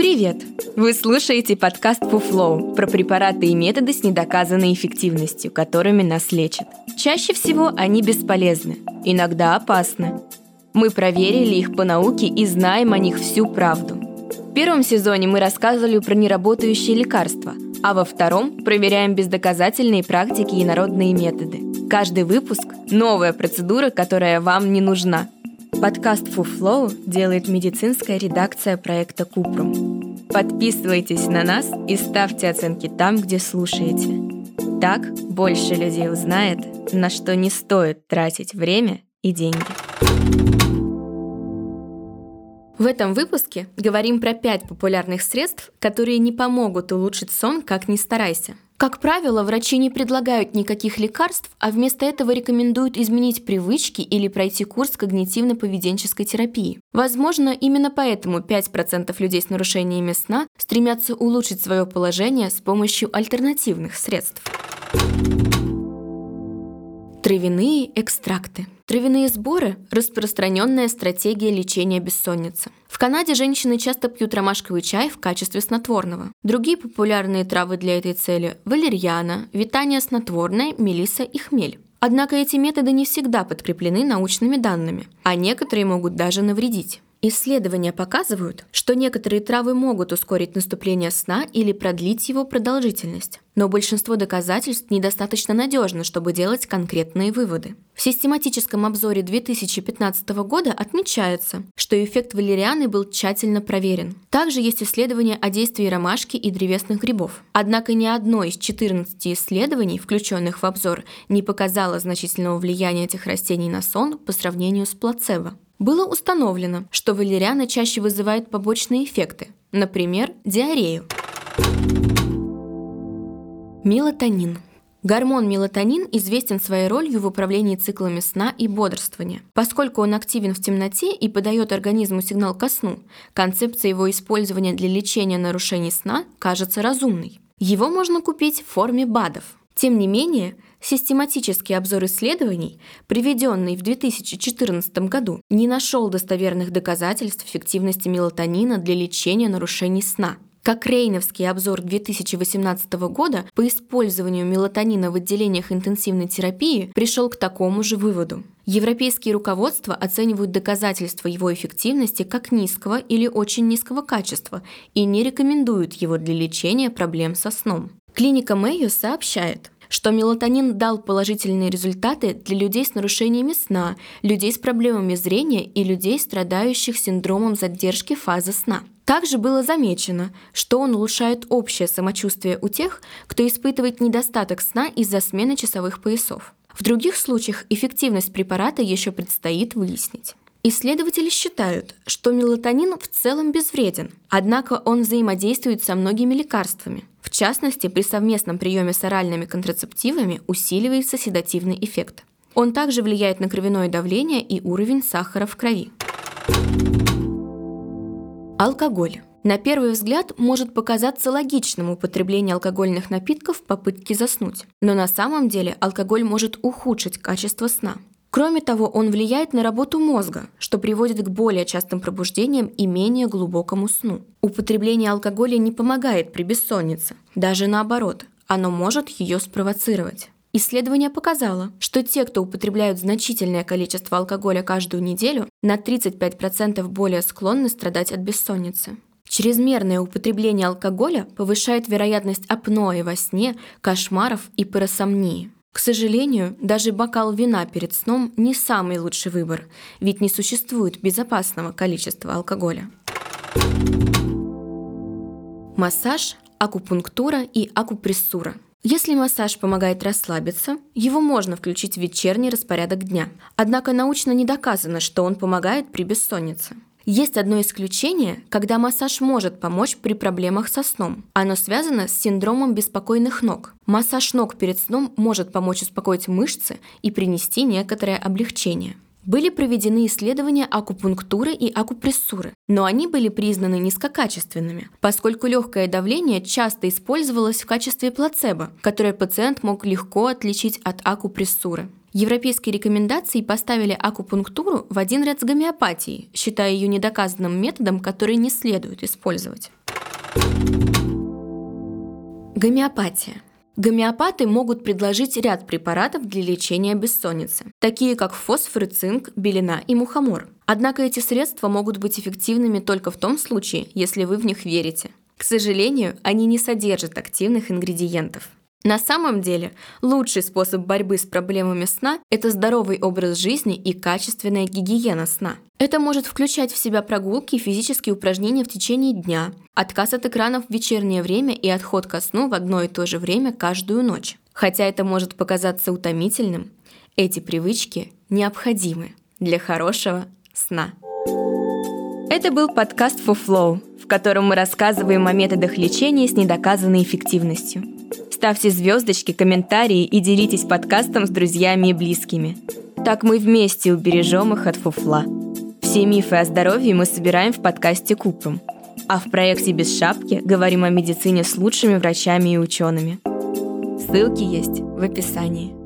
Привет! Вы слушаете подкаст Фуфлоу про препараты и методы с недоказанной эффективностью, которыми нас лечат. Чаще всего они бесполезны, иногда опасны. Мы проверили их по науке и знаем о них всю правду. В первом сезоне мы рассказывали про неработающие лекарства, а во втором проверяем бездоказательные практики и народные методы. Каждый выпуск – новая процедура, которая вам не нужна – Подкаст Фуфлоу делает медицинская редакция проекта Купрум. Подписывайтесь на нас и ставьте оценки там, где слушаете. Так больше людей узнает, на что не стоит тратить время и деньги. В этом выпуске говорим про пять популярных средств, которые не помогут улучшить сон, как ни старайся. Как правило, врачи не предлагают никаких лекарств, а вместо этого рекомендуют изменить привычки или пройти курс когнитивно-поведенческой терапии. Возможно, именно поэтому 5% людей с нарушениями сна стремятся улучшить свое положение с помощью альтернативных средств. Травяные экстракты. Травяные сборы – распространенная стратегия лечения бессонницы. В Канаде женщины часто пьют ромашковый чай в качестве снотворного. Другие популярные травы для этой цели – валерьяна, витание снотворное, мелиса и хмель. Однако эти методы не всегда подкреплены научными данными, а некоторые могут даже навредить. Исследования показывают, что некоторые травы могут ускорить наступление сна или продлить его продолжительность, но большинство доказательств недостаточно надежно, чтобы делать конкретные выводы. В систематическом обзоре 2015 года отмечается, что эффект валерианы был тщательно проверен. Также есть исследования о действии ромашки и древесных грибов. Однако ни одно из 14 исследований, включенных в обзор, не показало значительного влияния этих растений на сон по сравнению с плацебо. Было установлено, что валериана чаще вызывает побочные эффекты, например, диарею. Мелатонин. Гормон мелатонин известен своей ролью в управлении циклами сна и бодрствования. Поскольку он активен в темноте и подает организму сигнал ко сну, концепция его использования для лечения нарушений сна кажется разумной. Его можно купить в форме БАДов. Тем не менее, Систематический обзор исследований, приведенный в 2014 году, не нашел достоверных доказательств эффективности мелатонина для лечения нарушений сна. Как Рейновский обзор 2018 года по использованию мелатонина в отделениях интенсивной терапии пришел к такому же выводу. Европейские руководства оценивают доказательства его эффективности как низкого или очень низкого качества и не рекомендуют его для лечения проблем со сном. Клиника Мэйо сообщает, что мелатонин дал положительные результаты для людей с нарушениями сна, людей с проблемами зрения и людей, страдающих синдромом задержки фазы сна. Также было замечено, что он улучшает общее самочувствие у тех, кто испытывает недостаток сна из-за смены часовых поясов. В других случаях эффективность препарата еще предстоит выяснить. Исследователи считают, что мелатонин в целом безвреден, однако он взаимодействует со многими лекарствами. В частности, при совместном приеме с оральными контрацептивами усиливается седативный эффект. Он также влияет на кровяное давление и уровень сахара в крови. Алкоголь. На первый взгляд может показаться логичным употребление алкогольных напитков в попытке заснуть, но на самом деле алкоголь может ухудшить качество сна. Кроме того, он влияет на работу мозга, что приводит к более частым пробуждениям и менее глубокому сну. Употребление алкоголя не помогает при бессоннице, даже наоборот, оно может ее спровоцировать. Исследование показало, что те, кто употребляют значительное количество алкоголя каждую неделю, на 35% более склонны страдать от бессонницы. Чрезмерное употребление алкоголя повышает вероятность апноэ во сне, кошмаров и парасомнии. К сожалению, даже бокал вина перед сном не самый лучший выбор, ведь не существует безопасного количества алкоголя. Массаж, акупунктура и акупрессура. Если массаж помогает расслабиться, его можно включить в вечерний распорядок дня. Однако научно не доказано, что он помогает при бессоннице. Есть одно исключение, когда массаж может помочь при проблемах со сном. Оно связано с синдромом беспокойных ног. Массаж ног перед сном может помочь успокоить мышцы и принести некоторое облегчение. Были проведены исследования акупунктуры и акупрессуры, но они были признаны низкокачественными, поскольку легкое давление часто использовалось в качестве плацебо, которое пациент мог легко отличить от акупрессуры. Европейские рекомендации поставили акупунктуру в один ряд с гомеопатией, считая ее недоказанным методом, который не следует использовать. Гомеопатия. Гомеопаты могут предложить ряд препаратов для лечения бессонницы, такие как фосфор, цинк, белина и мухомор. Однако эти средства могут быть эффективными только в том случае, если вы в них верите. К сожалению, они не содержат активных ингредиентов. На самом деле, лучший способ борьбы с проблемами сна – это здоровый образ жизни и качественная гигиена сна. Это может включать в себя прогулки и физические упражнения в течение дня, отказ от экранов в вечернее время и отход ко сну в одно и то же время каждую ночь. Хотя это может показаться утомительным, эти привычки необходимы для хорошего сна. Это был подкаст For Flow, в котором мы рассказываем о методах лечения с недоказанной эффективностью. Ставьте звездочки, комментарии и делитесь подкастом с друзьями и близкими. Так мы вместе убережем их от фуфла. Все мифы о здоровье мы собираем в подкасте Купрум. А в проекте «Без шапки» говорим о медицине с лучшими врачами и учеными. Ссылки есть в описании.